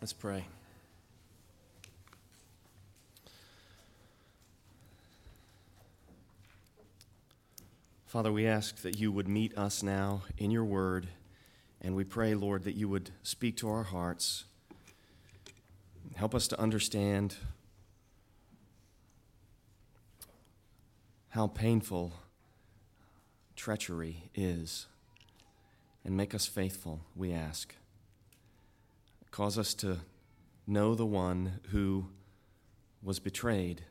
Let's pray. Father, we ask that you would meet us now in your word, and we pray, Lord, that you would speak to our hearts. Help us to understand how painful treachery is, and make us faithful, we ask. Cause us to know the one who was betrayed,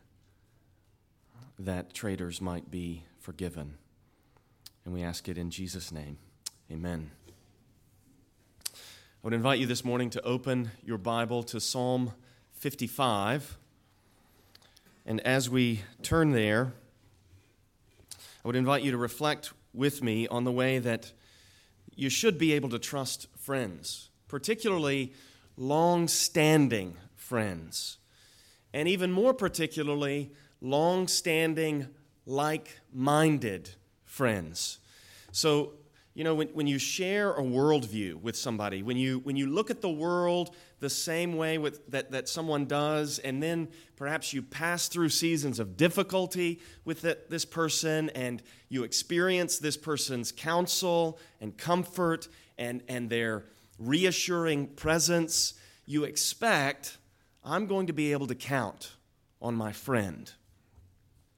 that traitors might be forgiven. And we ask it in Jesus' name. Amen. I would invite you this morning to open your Bible to Psalm 55. And as we turn there, I would invite you to reflect with me on the way that you should be able to trust friends, particularly long standing friends, and even more particularly, long standing, like minded friends. So, you know, when, when you share a worldview with somebody, when you, when you look at the world the same way with, that, that someone does, and then perhaps you pass through seasons of difficulty with that, this person, and you experience this person's counsel and comfort and, and their reassuring presence, you expect, I'm going to be able to count on my friend.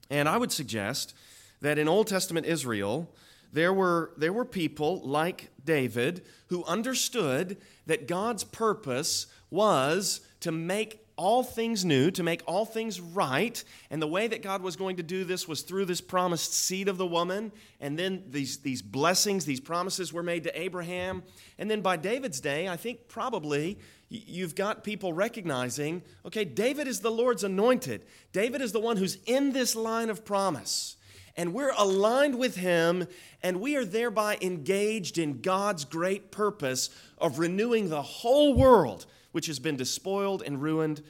And I would suggest that in Old Testament Israel, there were, there were people like David who understood that God's purpose was to make all things new, to make all things right. And the way that God was going to do this was through this promised seed of the woman. And then these, these blessings, these promises were made to Abraham. And then by David's day, I think probably you've got people recognizing okay, David is the Lord's anointed. David is the one who's in this line of promise. And we're aligned with him, and we are thereby engaged in God's great purpose of renewing the whole world which has been despoiled and ruined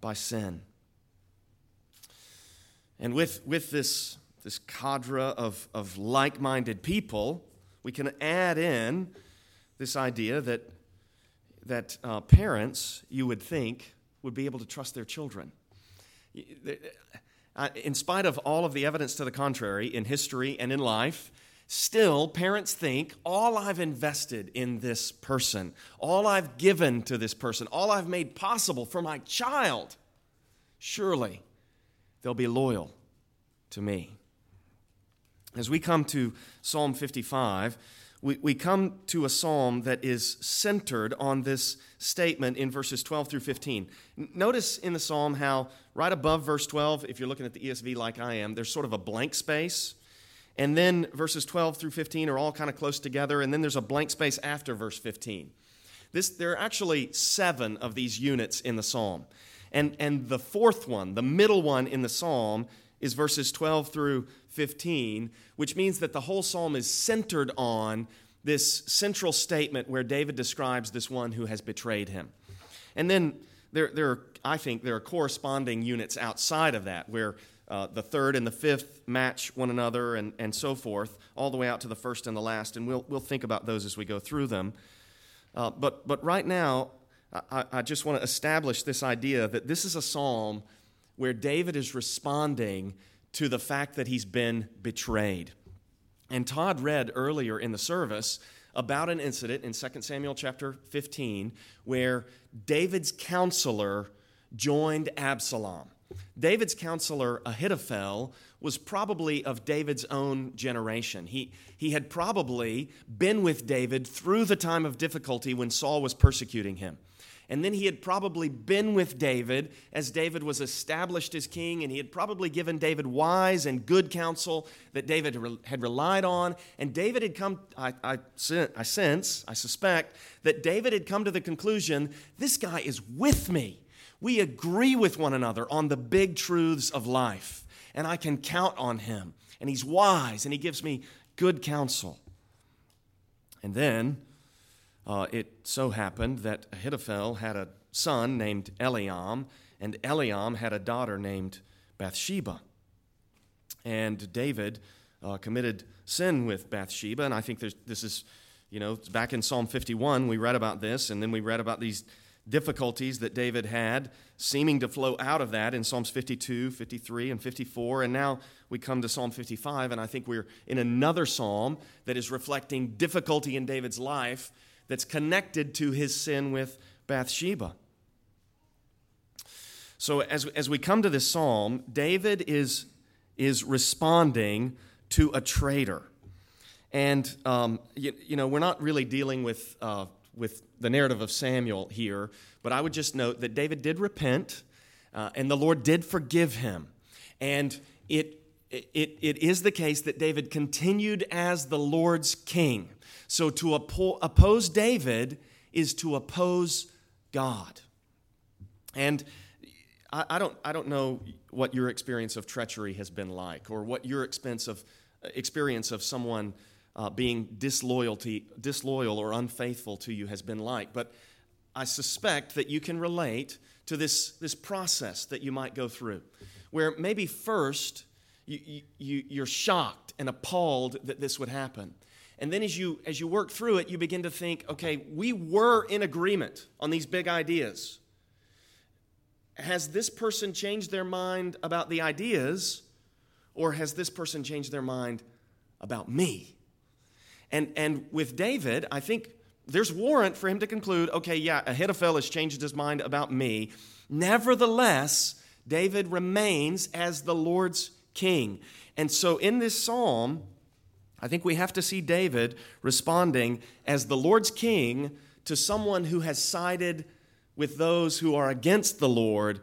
by sin. And with, with this, this cadre of, of like minded people, we can add in this idea that, that uh, parents, you would think, would be able to trust their children. Uh, in spite of all of the evidence to the contrary in history and in life, Still, parents think all I've invested in this person, all I've given to this person, all I've made possible for my child, surely they'll be loyal to me. As we come to Psalm 55, we, we come to a psalm that is centered on this statement in verses 12 through 15. Notice in the psalm how, right above verse 12, if you're looking at the ESV like I am, there's sort of a blank space. And then verses 12 through 15 are all kind of close together, and then there's a blank space after verse 15. This, there are actually seven of these units in the psalm. And, and the fourth one, the middle one in the psalm, is verses 12 through 15, which means that the whole psalm is centered on this central statement where David describes this one who has betrayed him. And then there, there are, I think, there are corresponding units outside of that where uh, the third and the fifth match one another, and, and so forth, all the way out to the first and the last. And we'll, we'll think about those as we go through them. Uh, but, but right now, I, I just want to establish this idea that this is a psalm where David is responding to the fact that he's been betrayed. And Todd read earlier in the service about an incident in 2 Samuel chapter 15 where David's counselor joined Absalom. David's counselor, Ahithophel, was probably of David's own generation. He, he had probably been with David through the time of difficulty when Saul was persecuting him. And then he had probably been with David as David was established as king, and he had probably given David wise and good counsel that David had relied on. And David had come, I, I, I sense, I suspect, that David had come to the conclusion this guy is with me. We agree with one another on the big truths of life, and I can count on him. And he's wise, and he gives me good counsel. And then uh, it so happened that Ahithophel had a son named Eliam, and Eliam had a daughter named Bathsheba. And David uh, committed sin with Bathsheba, and I think this is, you know, back in Psalm 51, we read about this, and then we read about these difficulties that David had seeming to flow out of that in Psalms 52, 53, and 54. And now we come to Psalm 55, and I think we're in another psalm that is reflecting difficulty in David's life that's connected to his sin with Bathsheba. So as, as we come to this psalm, David is, is responding to a traitor. And, um, you, you, know, we're not really dealing with, uh, with the narrative of Samuel here, but I would just note that David did repent, uh, and the Lord did forgive him. And it, it, it is the case that David continued as the Lord's king. So to oppo- oppose David is to oppose God. And I, I, don't, I don't know what your experience of treachery has been like, or what your experience of, experience of someone uh, being disloyalty, disloyal or unfaithful to you has been like. But I suspect that you can relate to this, this process that you might go through, where maybe first you, you, you're shocked and appalled that this would happen. And then as you, as you work through it, you begin to think, okay, we were in agreement on these big ideas. Has this person changed their mind about the ideas, or has this person changed their mind about me? And, and with David, I think there's warrant for him to conclude okay, yeah, Ahithophel has changed his mind about me. Nevertheless, David remains as the Lord's king. And so in this psalm, I think we have to see David responding as the Lord's king to someone who has sided with those who are against the Lord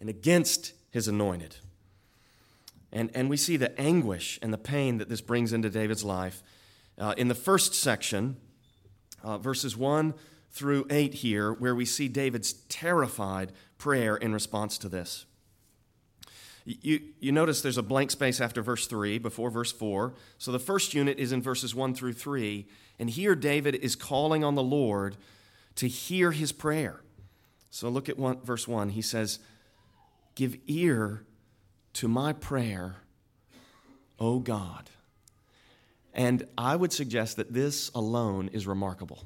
and against his anointed. And, and we see the anguish and the pain that this brings into David's life. Uh, in the first section, uh, verses 1 through 8 here, where we see David's terrified prayer in response to this. You, you notice there's a blank space after verse 3 before verse 4. So the first unit is in verses 1 through 3. And here David is calling on the Lord to hear his prayer. So look at one, verse 1. He says, Give ear to my prayer, O God. And I would suggest that this alone is remarkable.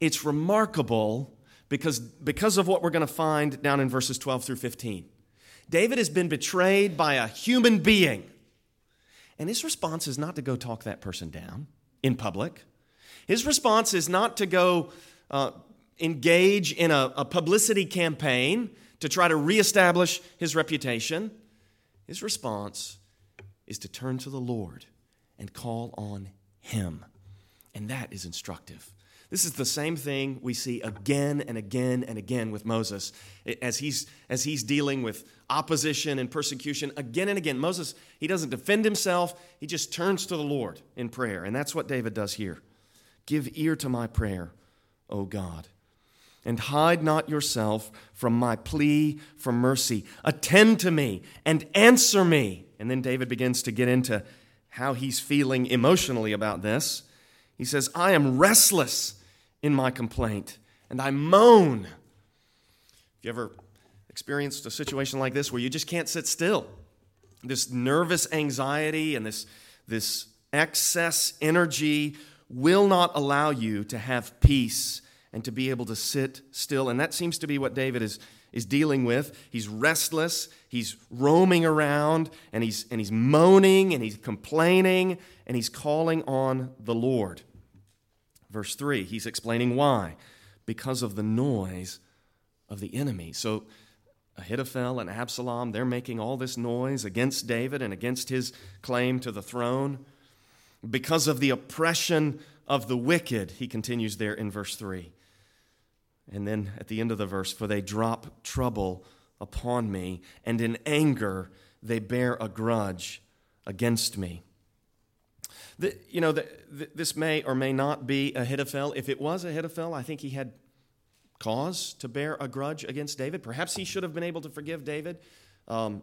It's remarkable because, because of what we're going to find down in verses 12 through 15. David has been betrayed by a human being. And his response is not to go talk that person down in public. His response is not to go uh, engage in a, a publicity campaign to try to reestablish his reputation. His response is to turn to the Lord and call on Him. And that is instructive. This is the same thing we see again and again and again with Moses as he's, as he's dealing with opposition and persecution again and again. Moses, he doesn't defend himself, he just turns to the Lord in prayer. And that's what David does here. Give ear to my prayer, O God, and hide not yourself from my plea for mercy. Attend to me and answer me. And then David begins to get into how he's feeling emotionally about this. He says, I am restless in my complaint, and I moan. Have you ever experienced a situation like this where you just can't sit still? This nervous anxiety and this, this excess energy will not allow you to have peace and to be able to sit still. And that seems to be what David is, is dealing with. He's restless, he's roaming around, and he's, and he's moaning, and he's complaining, and he's calling on the Lord. Verse 3, he's explaining why. Because of the noise of the enemy. So Ahithophel and Absalom, they're making all this noise against David and against his claim to the throne. Because of the oppression of the wicked, he continues there in verse 3. And then at the end of the verse, for they drop trouble upon me, and in anger they bear a grudge against me. The, you know, the, the, this may or may not be Ahithophel. If it was Ahithophel, I think he had cause to bear a grudge against David. Perhaps he should have been able to forgive David, um,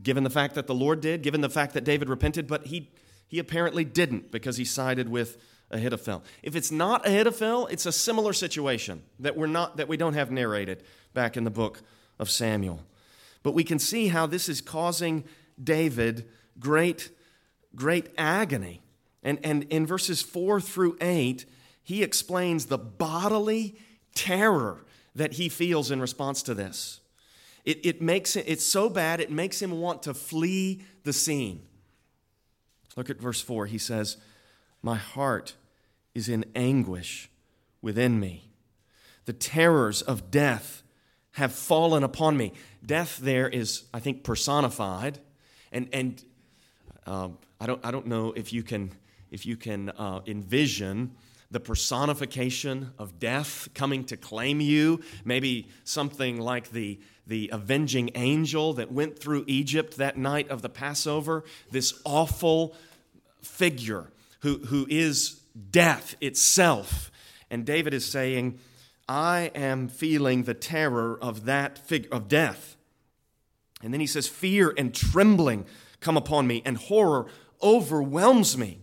given the fact that the Lord did, given the fact that David repented, but he, he apparently didn't because he sided with Ahithophel. If it's not Ahithophel, it's a similar situation that, we're not, that we don't have narrated back in the book of Samuel. But we can see how this is causing David great, great agony. And, and in verses 4 through 8, he explains the bodily terror that he feels in response to this. It, it makes it, it's so bad, it makes him want to flee the scene. Look at verse 4. He says, My heart is in anguish within me. The terrors of death have fallen upon me. Death there is, I think, personified. And, and um, I, don't, I don't know if you can, if you can uh, envision the personification of death coming to claim you. Maybe something like the, the avenging angel that went through Egypt that night of the Passover, this awful figure who, who is death itself. And David is saying, I am feeling the terror of that figure of death. And then he says, Fear and trembling come upon me, and horror overwhelms me.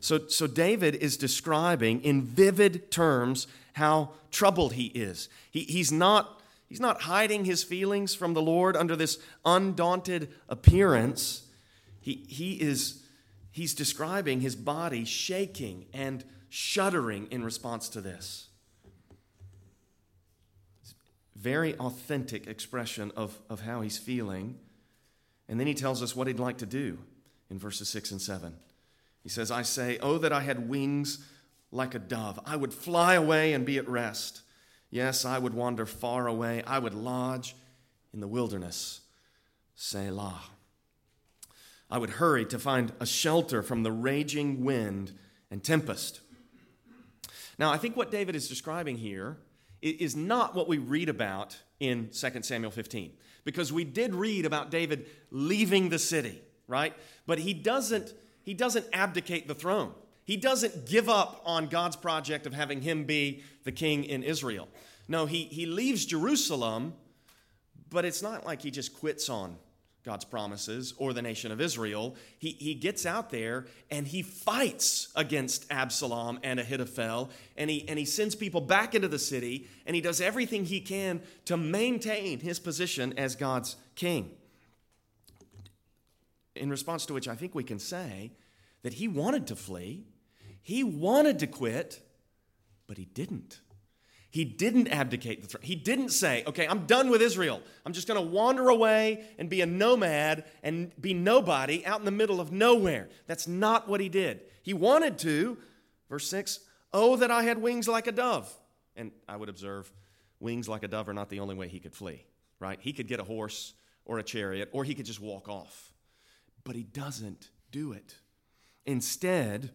So, so David is describing in vivid terms how troubled he is. He, he's, not, he's not hiding his feelings from the Lord under this undaunted appearance. He, he is he's describing his body shaking and shuddering in response to this. Very authentic expression of, of how he's feeling. And then he tells us what he'd like to do in verses 6 and 7. He says, I say, Oh, that I had wings like a dove. I would fly away and be at rest. Yes, I would wander far away. I would lodge in the wilderness. Selah. I would hurry to find a shelter from the raging wind and tempest. Now, I think what David is describing here is not what we read about in 2 Samuel 15, because we did read about David leaving the city, right? But he doesn't, he doesn't abdicate the throne. He doesn't give up on God's project of having him be the king in Israel. No, he, he leaves Jerusalem, but it's not like he just quits on God's promises or the nation of Israel. He, he gets out there and he fights against Absalom and Ahithophel, and he, and he sends people back into the city, and he does everything he can to maintain his position as God's king. In response to which I think we can say that he wanted to flee, he wanted to quit, but he didn't. He didn't abdicate the throne. He didn't say, okay, I'm done with Israel. I'm just going to wander away and be a nomad and be nobody out in the middle of nowhere. That's not what he did. He wanted to, verse 6, oh, that I had wings like a dove. And I would observe, wings like a dove are not the only way he could flee, right? He could get a horse or a chariot, or he could just walk off. But he doesn't do it. Instead,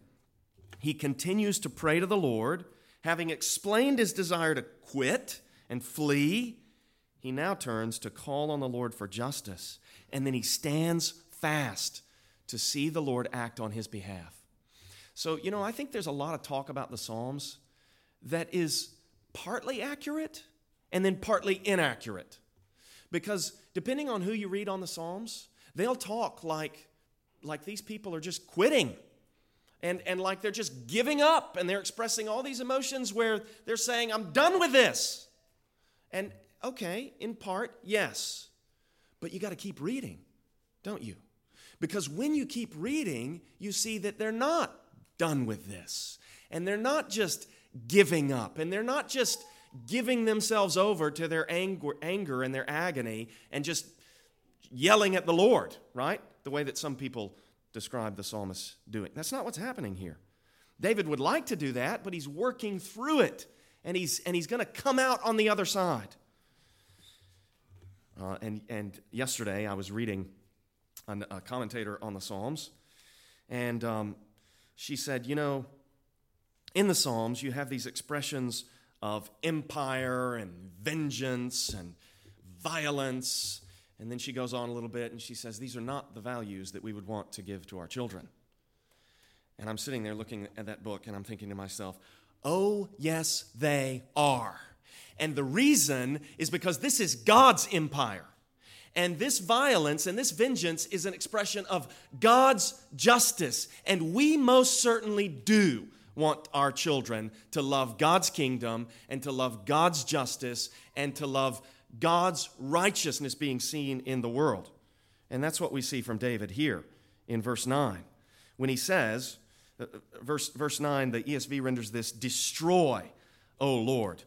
he continues to pray to the Lord Having explained his desire to quit and flee, he now turns to call on the Lord for justice. And then he stands fast to see the Lord act on his behalf. So, you know, I think there's a lot of talk about the Psalms that is partly accurate and then partly inaccurate. Because depending on who you read on the Psalms, they'll talk like, like these people are just quitting and, and like they're just giving up and they're expressing all these emotions where they're saying, I'm done with this. And okay, in part, yes. But you got to keep reading, don't you? Because when you keep reading, you see that they're not done with this. And they're not just giving up. And they're not just giving themselves over to their anger, anger and their agony and just yelling at the Lord, right? The way that some people describe the psalmist doing. That's not what's happening here. David would like to do that, but he's working through it, and he's, and he's going to come out on the other side. Uh, and, and yesterday I was reading a commentator on the Psalms, and um, she said, You know, in the Psalms, you have these expressions of empire and vengeance and violence and then she goes on a little bit and she says, These are not the values that we would want to give to our children. And I'm sitting there looking at that book and I'm thinking to myself, Oh, yes, they are. And the reason is because this is God's empire. And this violence and this vengeance is an expression of God's justice. And we most certainly do want our children to love God's kingdom and to love God's justice and to love God's righteousness being seen in the world. And that's what we see from David here in verse 9. When he says, uh, verse, verse 9, the ESV renders this destroy, O Lord.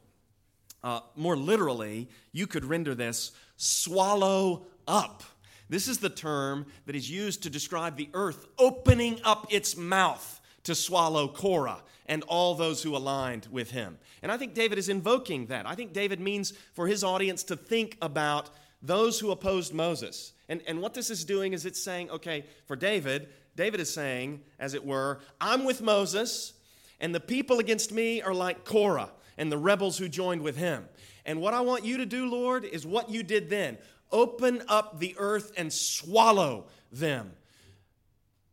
Uh, more literally, you could render this swallow up. This is the term that is used to describe the earth opening up its mouth to swallow Korah and all those who aligned with him. And I think David is invoking that. I think David means for his audience to think about those who opposed Moses. And, and what this is doing is it's saying, okay, for David, David is saying, as it were, I'm with Moses, and the people against me are like Korah and the rebels who joined with him. And what I want you to do, Lord, is what you did then open up the earth and swallow them.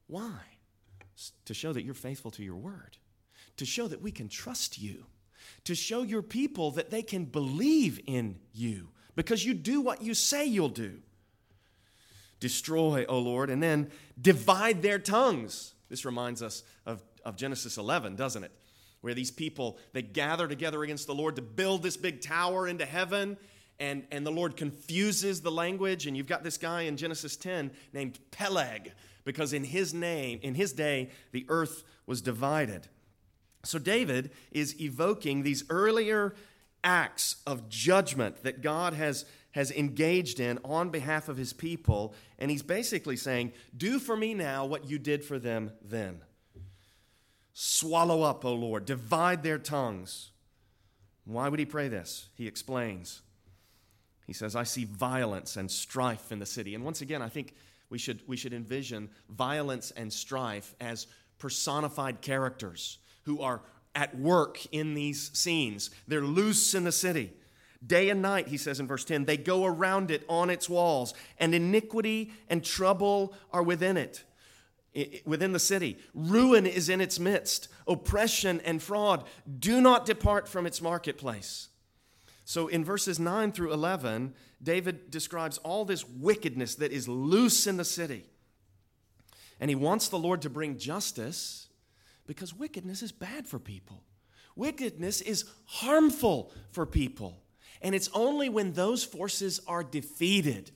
Why? To show that you're faithful to your word, to show that we can trust you, to show your people that they can believe in you because you do what you say you'll do. Destroy, O Lord, and then divide their tongues. This reminds us of, of Genesis 11, doesn't it? Where these people, they gather together against the Lord to build this big tower into heaven, and, and the Lord confuses the language. And you've got this guy in Genesis 10 named Peleg, because in his name, in his day, the earth was divided. So David is evoking these earlier acts of judgment that God has, has engaged in on behalf of his people. And he's basically saying, Do for me now what you did for them then. Swallow up, O Lord, divide their tongues. Why would he pray this? He explains. He says, I see violence and strife in the city. And once again, I think we should, we should envision violence and strife as personified characters who are at work in these scenes. They're loose in the city. Day and night, he says in verse 10, they go around it on its walls, and iniquity and trouble are within it, within the city. Ruin is in its midst. Oppression and fraud do not depart from its marketplace. So in verses 9 through 11, David describes all this wickedness that is loose in the city. And he wants the Lord to bring justice because wickedness is bad for people. Wickedness is harmful for people. And it's only when those forces are defeated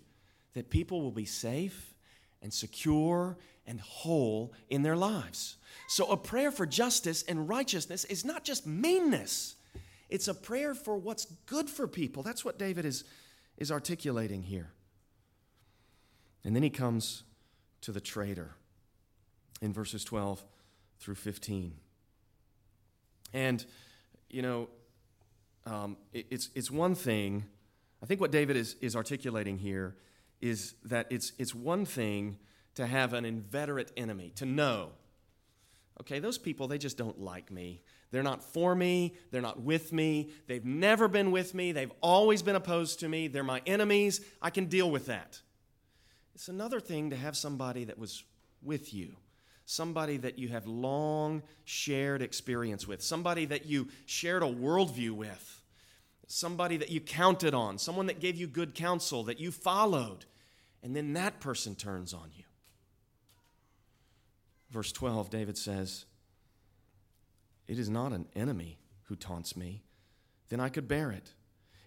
that people will be safe and secure and whole in their lives. So, a prayer for justice and righteousness is not just meanness, it's a prayer for what's good for people. That's what David is, is articulating here. And then he comes to the traitor in verses 12 through 15. And, you know, um, it, it's, it's one thing, I think what David is, is articulating here is that it's, it's one thing to have an inveterate enemy, to know, okay, those people, they just don't like me. They're not for me. They're not with me. They've never been with me. They've always been opposed to me. They're my enemies. I can deal with that. It's another thing to have somebody that was with you somebody that you have long shared experience with, somebody that you shared a worldview with, somebody that you counted on, someone that gave you good counsel, that you followed, and then that person turns on you. Verse 12, David says, It is not an enemy who taunts me, then I could bear it.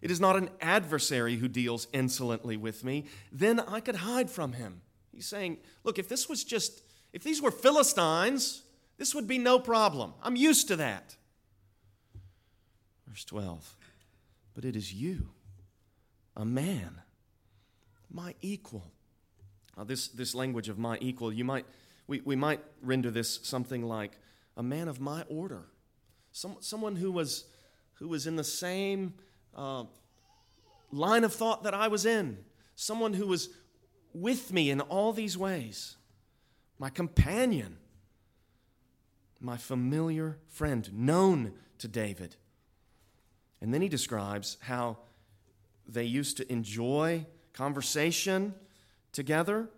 It is not an adversary who deals insolently with me, then I could hide from him. He's saying, Look, if this was just if these were Philistines, this would be no problem. I'm used to that. Verse 12. But it is you, a man, my equal. Now, this, this language of my equal, you might, we, we might render this something like a man of my order. Some, someone who was, who was in the same uh, line of thought that I was in. Someone who was with me in all these ways my companion, my familiar friend, known to David. And then he describes how they used to enjoy conversation together.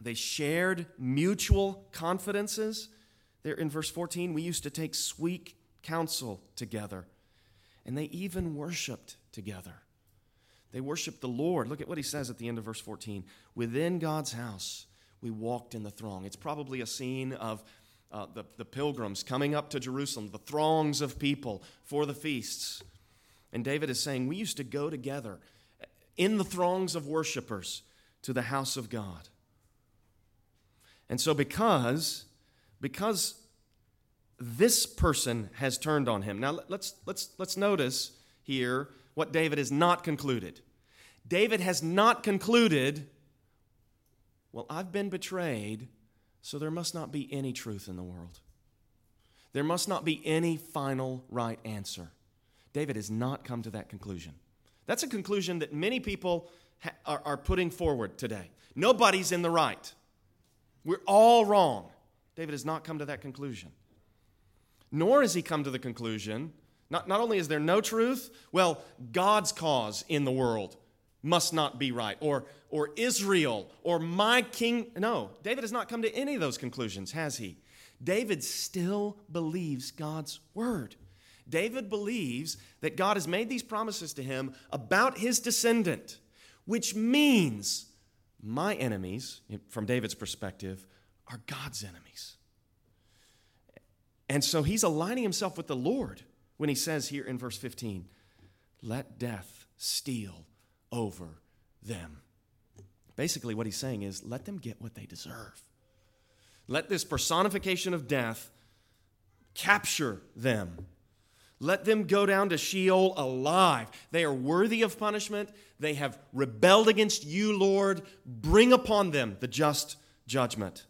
They shared mutual confidences. There in verse 14, we used to take sweet counsel together. And they even worshiped together. They worshiped the Lord. Look at what he says at the end of verse 14. Within God's house, we walked in the throng. It's probably a scene of uh, the, the pilgrims coming up to Jerusalem, the throngs of people for the feasts. And David is saying, We used to go together in the throngs of worshipers to the house of God. And so, because, because this person has turned on him, now let's, let's, let's notice here what David has not concluded. David has not concluded, well, I've been betrayed, so there must not be any truth in the world. There must not be any final right answer. David has not come to that conclusion. That's a conclusion that many people ha- are, are putting forward today. Nobody's in the right. We're all wrong. David has not come to that conclusion. Nor has he come to the conclusion, not, not only is there no truth, well, God's cause in the world must not be right, or, or Israel, or my king. No, David has not come to any of those conclusions, has he? David still believes God's word. David believes that God has made these promises to him about his descendant, which means my enemies, from David's perspective, are God's enemies. And so he's aligning himself with the Lord when he says here in verse 15, let death steal over them. Basically, what he's saying is, let them get what they deserve. Let this personification of death capture them. Let them go down to Sheol alive. They are worthy of punishment. They have rebelled against you, Lord. Bring upon them the just judgment.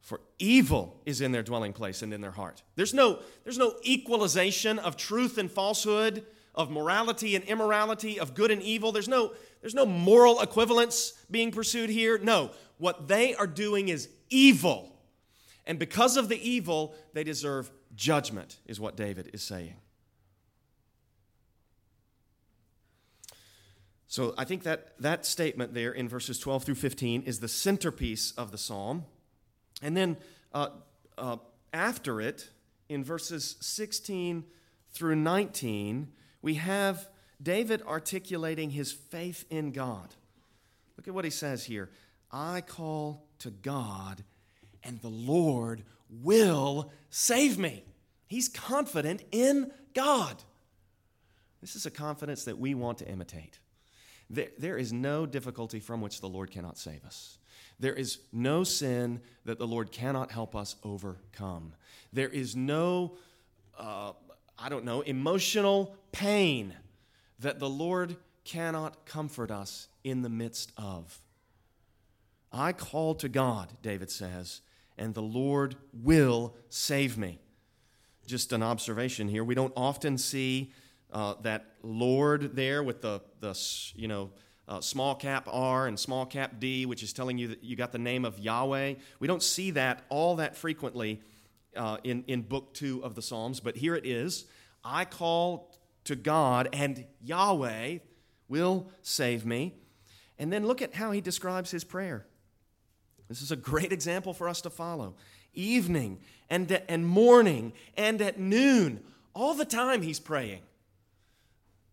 For evil is in their dwelling place and in their heart. There's no, there's no equalization of truth and falsehood, of morality and immorality, of good and evil. There's no, there's no moral equivalence being pursued here. No, what they are doing is evil. And because of the evil, they deserve judgment, is what David is saying. So I think that that statement there in verses 12 through 15 is the centerpiece of the psalm. And then uh, uh, after it, in verses 16 through 19, we have David articulating his faith in God. Look at what he says here I call to God, and the Lord will save me. He's confident in God. This is a confidence that we want to imitate. There, there is no difficulty from which the Lord cannot save us. There is no sin that the Lord cannot help us overcome. There is no, uh, I don't know, emotional pain that the Lord cannot comfort us in the midst of. I call to God, David says, and the Lord will save me. Just an observation here. We don't often see uh, that Lord there with the, the you know, uh, small cap R and small cap D, which is telling you that you got the name of Yahweh. We don't see that all that frequently uh, in, in book two of the Psalms, but here it is. I call to God, and Yahweh will save me. And then look at how he describes his prayer. This is a great example for us to follow. Evening and, and morning and at noon, all the time he's praying.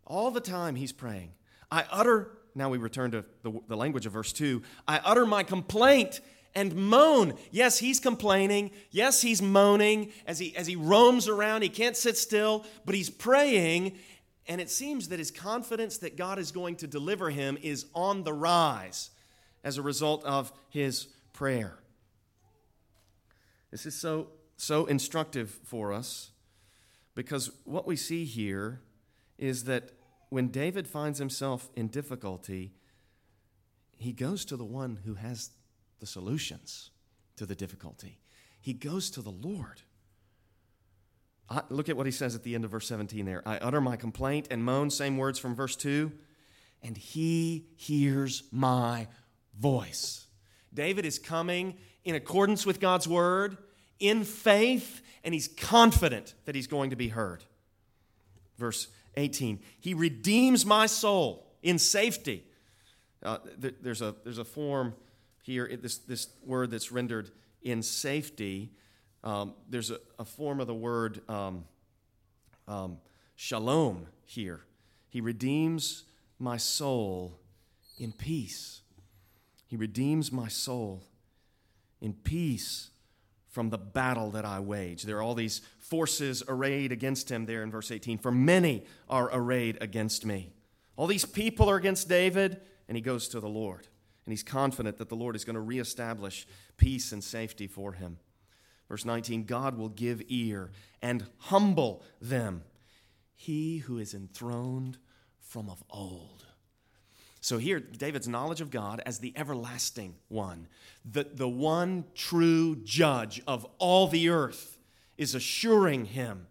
All the time he's praying. I utter now we return to the, the language of verse 2 I utter my complaint and moan. Yes, he's complaining. Yes, he's moaning as he, as he roams around. He can't sit still, but he's praying. And it seems that his confidence that God is going to deliver him is on the rise as a result of his prayer. This is so, so instructive for us because what we see here is that when David finds himself in difficulty, he goes to the one who has the solutions to the difficulty. He goes to the Lord. I, look at what he says at the end of verse 17 there. I utter my complaint and moan, same words from verse 2, and he hears my voice. David is coming in accordance with God's word, in faith, and he's confident that he's going to be heard. Verse 18. He redeems my soul in safety. Uh, th- there's, a, there's a form here, this, this word that's rendered in safety. Um, there's a, a, form of the word um, um, shalom here. He redeems my soul in peace. He redeems my soul in peace from the battle that I wage. There are all these forces arrayed against him there in verse 18. For many are arrayed against me. All these people are against David, and he goes to the Lord. And he's confident that the Lord is going to reestablish peace and safety for him. Verse 19 God will give ear and humble them. He who is enthroned from of old. So here, David's knowledge of God as the everlasting one, the, the one true judge of all the earth, is assuring him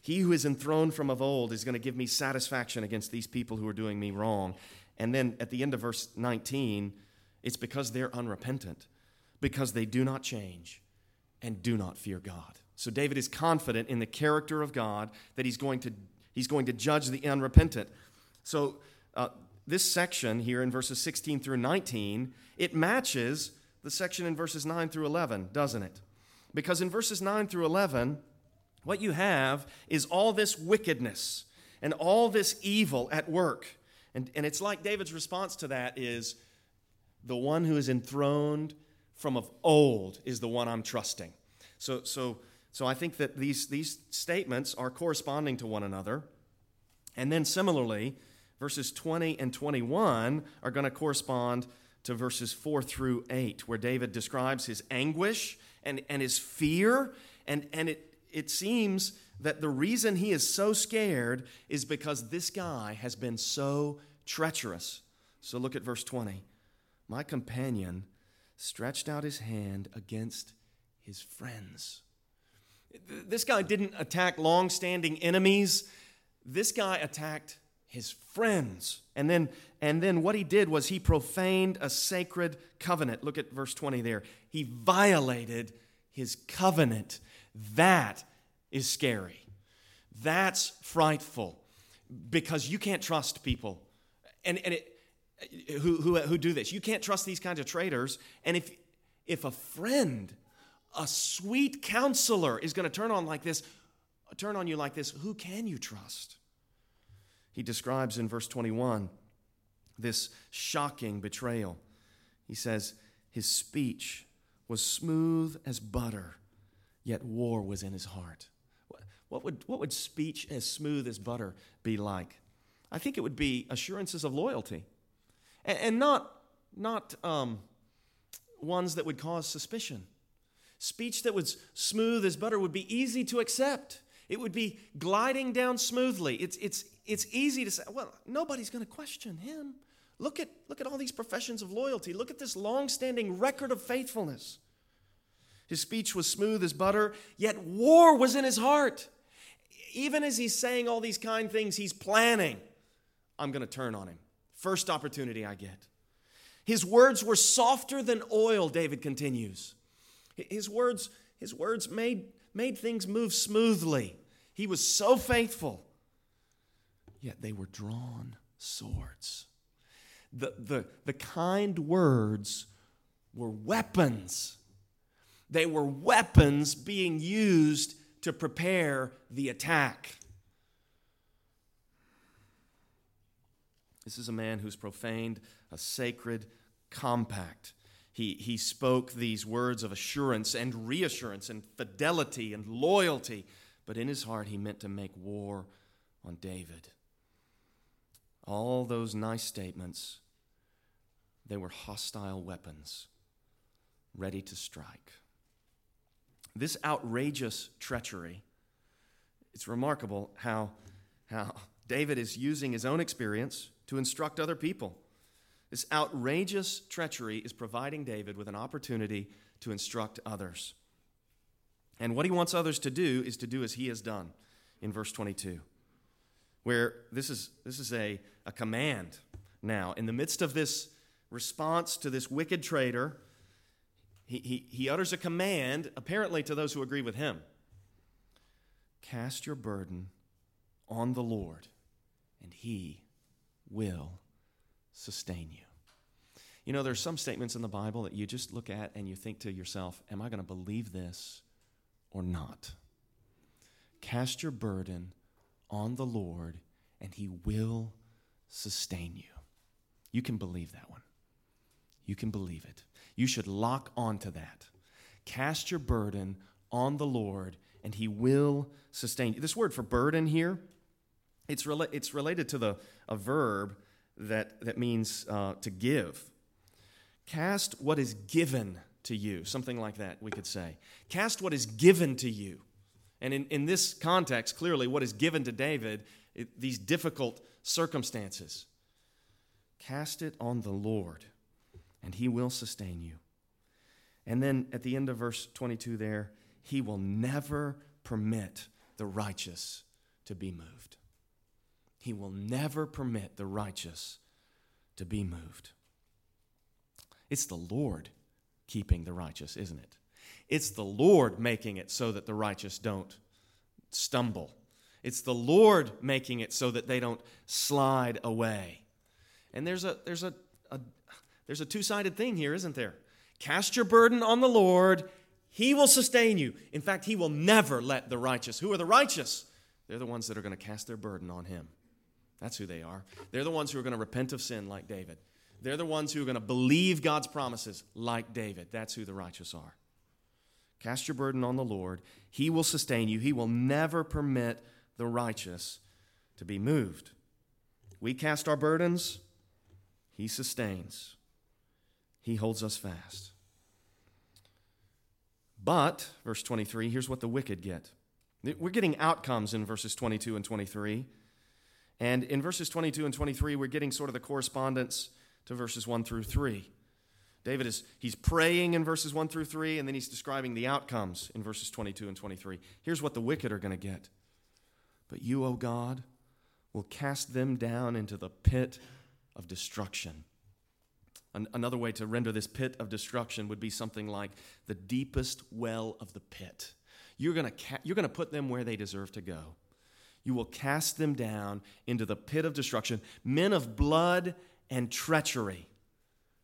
He who is enthroned from of old is going to give me satisfaction against these people who are doing me wrong. And then at the end of verse 19, it's because they're unrepentant, because they do not change and do not fear God. So David is confident in the character of God that he's going to, he's going to judge the unrepentant. So uh, this section here in verses 16 through 19, it matches the section in verses 9 through 11, doesn't it? Because in verses 9 through 11, what you have is all this wickedness and all this evil at work. And, and it's like David's response to that is the one who is enthroned from of old is the one I'm trusting. So, so, so I think that these, these statements are corresponding to one another. And then similarly, verses 20 and 21 are going to correspond to verses 4 through 8, where David describes his anguish and, and his fear. And, and it, it seems that the reason he is so scared is because this guy has been so treacherous. So look at verse 20. My companion stretched out his hand against his friends. This guy didn't attack long standing enemies, this guy attacked his friends. And then, and then what he did was he profaned a sacred covenant. Look at verse 20 there. He violated his covenant. That is scary. That's frightful because you can't trust people. And, and it, who, who, who do this. You can't trust these kinds of traitors. And if, if a friend, a sweet counselor, is going to turn on like this, turn on you like this, who can you trust? He describes in verse 21 this shocking betrayal. He says, His speech was smooth as butter, yet war was in his heart. What would, what would speech as smooth as butter be like? I think it would be assurances of loyalty and, and not, not um, ones that would cause suspicion. Speech that was smooth as butter would be easy to accept. It would be gliding down smoothly. It's, it's, it's easy to say, well, nobody's going to question him. Look at, look at all these professions of loyalty. Look at this long standing record of faithfulness. His speech was smooth as butter, yet war was in his heart. Even as he's saying all these kind things, he's planning, I'm going to turn on him. First opportunity I get. His words were softer than oil, David continues. His words, his words made, made things move smoothly. He was so faithful. Yet they were drawn swords. The, the, the kind words were weapons. They were weapons being used to prepare the attack. This is a man who's profaned a sacred compact. He, he spoke these words of assurance and reassurance and fidelity and loyalty, but in his heart he meant to make war on David. All those nice statements, they were hostile weapons ready to strike. This outrageous treachery, it's remarkable how, how David is using his own experience to instruct other people. This outrageous treachery is providing David with an opportunity to instruct others. And what he wants others to do is to do as he has done in verse 22, where this is, this is a, a command now. In the midst of this response to this wicked traitor, he, he, he utters a command, apparently to those who agree with him Cast your burden on the Lord, and he will sustain you. You know, there's some statements in the Bible that you just look at and you think to yourself, Am I going to believe this or not? Cast your burden on the Lord, and He will sustain you. You can believe that one. You can believe it. You should lock onto that. Cast your burden on the Lord, and He will sustain you. This word for burden here, it's, rela- it's related to the, a verb that, that means uh, to give. Cast what is given to you, something like that, we could say. Cast what is given to you. And in, in this context, clearly, what is given to David, it, these difficult circumstances, cast it on the Lord, and he will sustain you. And then at the end of verse 22 there, he will never permit the righteous to be moved. He will never permit the righteous to be moved. It's the Lord keeping the righteous, isn't it? It's the Lord making it so that the righteous don't stumble. It's the Lord making it so that they don't slide away. And there's a there's a, a there's a two-sided thing here, isn't there? Cast your burden on the Lord, he will sustain you. In fact, he will never let the righteous. Who are the righteous? They're the ones that are going to cast their burden on him. That's who they are. They're the ones who are going to repent of sin like David. They're the ones who are going to believe God's promises like David. That's who the righteous are. Cast your burden on the Lord. He will sustain you. He will never permit the righteous to be moved. We cast our burdens, He sustains. He holds us fast. But, verse 23, here's what the wicked get. We're getting outcomes in verses 22 and 23. And in verses 22 and 23, we're getting sort of the correspondence to verses 1 through 3. David is he's praying in verses 1 through 3 and then he's describing the outcomes in verses 22 and 23. Here's what the wicked are going to get. But you, O God, will cast them down into the pit of destruction. An- another way to render this pit of destruction would be something like the deepest well of the pit. You're going ca- you're to put them where they deserve to go. You will cast them down into the pit of destruction. Men of blood and treachery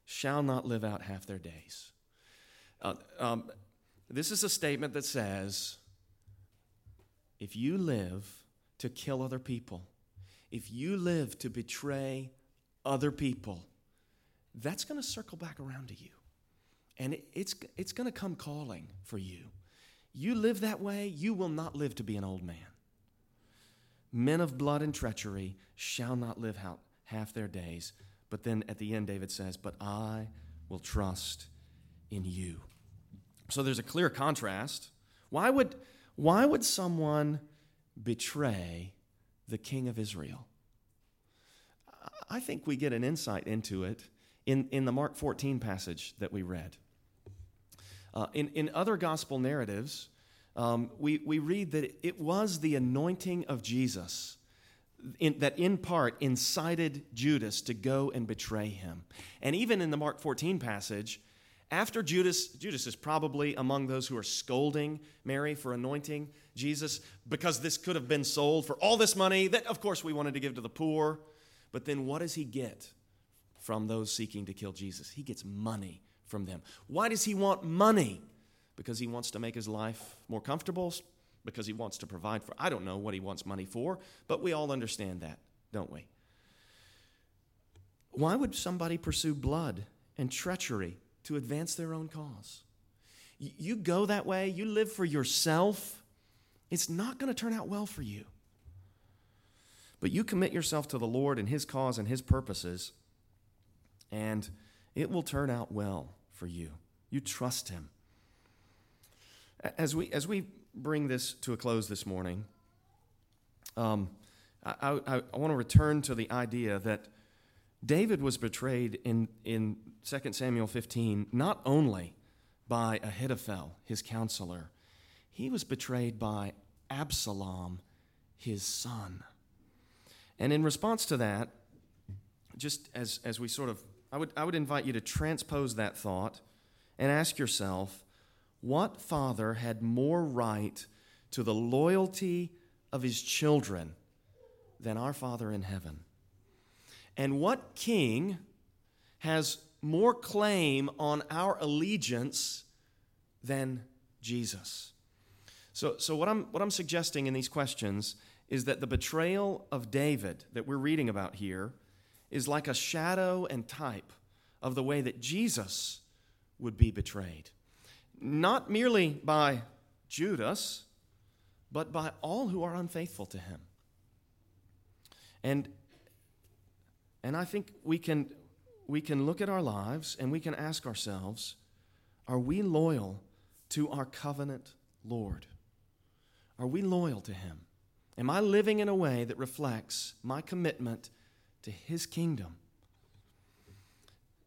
shall not live out half their days. Uh, um, this is a statement that says if you live to kill other people, if you live to betray other people, that's going to circle back around to you. And it's, it's going to come calling for you. You live that way, you will not live to be an old man. Men of blood and treachery shall not live out half their days. But then at the end, David says, But I will trust in you. So there's a clear contrast. Why would, why would someone betray the king of Israel? I think we get an insight into it in, in the Mark 14 passage that we read. Uh, in, in other gospel narratives, um, we, we read that it was the anointing of Jesus in, that in part incited Judas to go and betray him. And even in the Mark 14 passage, after Judas, Judas is probably among those who are scolding Mary for anointing Jesus because this could have been sold for all this money that, of course, we wanted to give to the poor. But then what does he get from those seeking to kill Jesus? He gets money from them. Why does he want money? Because he wants to make his life more comfortable, because he wants to provide for. I don't know what he wants money for, but we all understand that, don't we? Why would somebody pursue blood and treachery to advance their own cause? You go that way, you live for yourself, it's not going to turn out well for you. But you commit yourself to the Lord and His cause and His purposes, and it will turn out well for you. You trust Him. As we, as we bring this to a close this morning, um, I, I, I want to return to the idea that David was betrayed in, in 2 Samuel 15 not only by Ahithophel, his counselor, he was betrayed by Absalom, his son. And in response to that, just as, as we sort of, I would, I would invite you to transpose that thought and ask yourself what father had more right to the loyalty of his children than our Father in heaven? And what king has more claim on our allegiance than Jesus? So, so what, I'm, what I'm suggesting in these questions is that the betrayal of David that we're reading about here is like a shadow and type of the way that Jesus would be betrayed not merely by Judas, but by all who are unfaithful to him. And, and I think we can, we can look at our lives and we can ask ourselves are we loyal to our covenant Lord? Are we loyal to Him? Am I living in a way that reflects my commitment to His kingdom?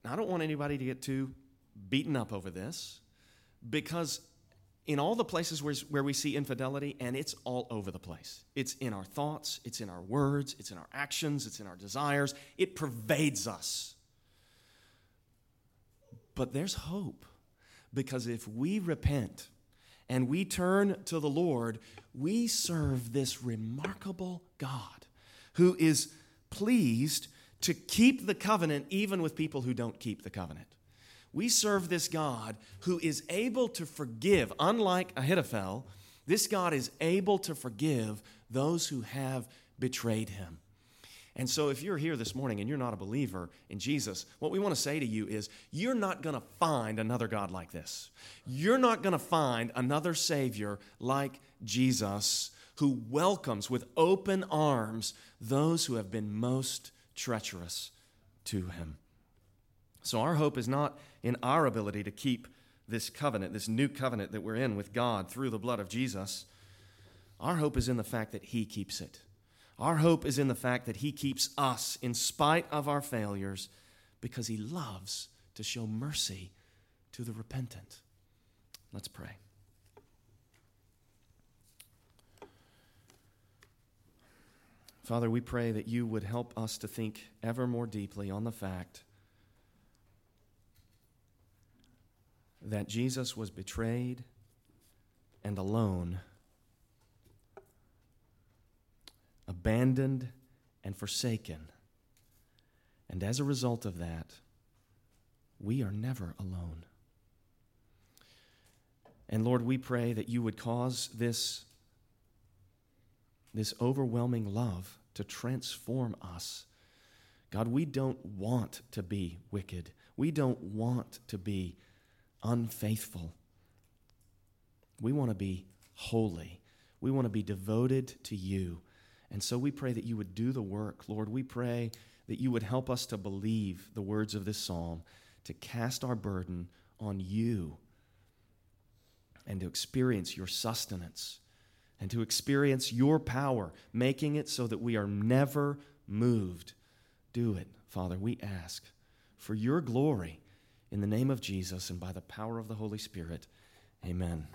Now, I don't want anybody to get too beaten up over this because in all the places where, where we see infidelity, and it's all over the place. It's in our thoughts, it's in our words, it's in our actions, it's in our desires. It pervades us. But there's hope because if we repent and we turn to the Lord, we serve this remarkable God who is pleased to keep the covenant even with people who don't keep the covenant. We serve this God who is able to forgive, unlike Ahithophel, this God is able to forgive those who have betrayed him. And so, if you're here this morning and you're not a believer in Jesus, what we want to say to you is you're not going to find another God like this. You're not going to find another Savior like Jesus who welcomes with open arms those who have been most treacherous to him. So, our hope is not in our ability to keep this covenant, this new covenant that we're in with God through the blood of Jesus. Our hope is in the fact that He keeps it. Our hope is in the fact that He keeps us in spite of our failures because He loves to show mercy to the repentant. Let's pray. Father, we pray that you would help us to think ever more deeply on the fact that Jesus was betrayed and alone, abandoned and forsaken. And as a result of that, we are never alone. And Lord, we pray that you would cause this, this overwhelming love to transform us. God, we don't want to be wicked. We don't want to be unfaithful. We want to be holy. We want to be devoted to you. And so we pray that you would do the work. Lord, we pray that you would help us to believe the words of this psalm, to cast our burden on you, and to experience your sustenance, and to experience your power, making it so that we are never moved. Do it, Father, we ask, for your glory in the name of Jesus and by the power of the Holy Spirit, amen.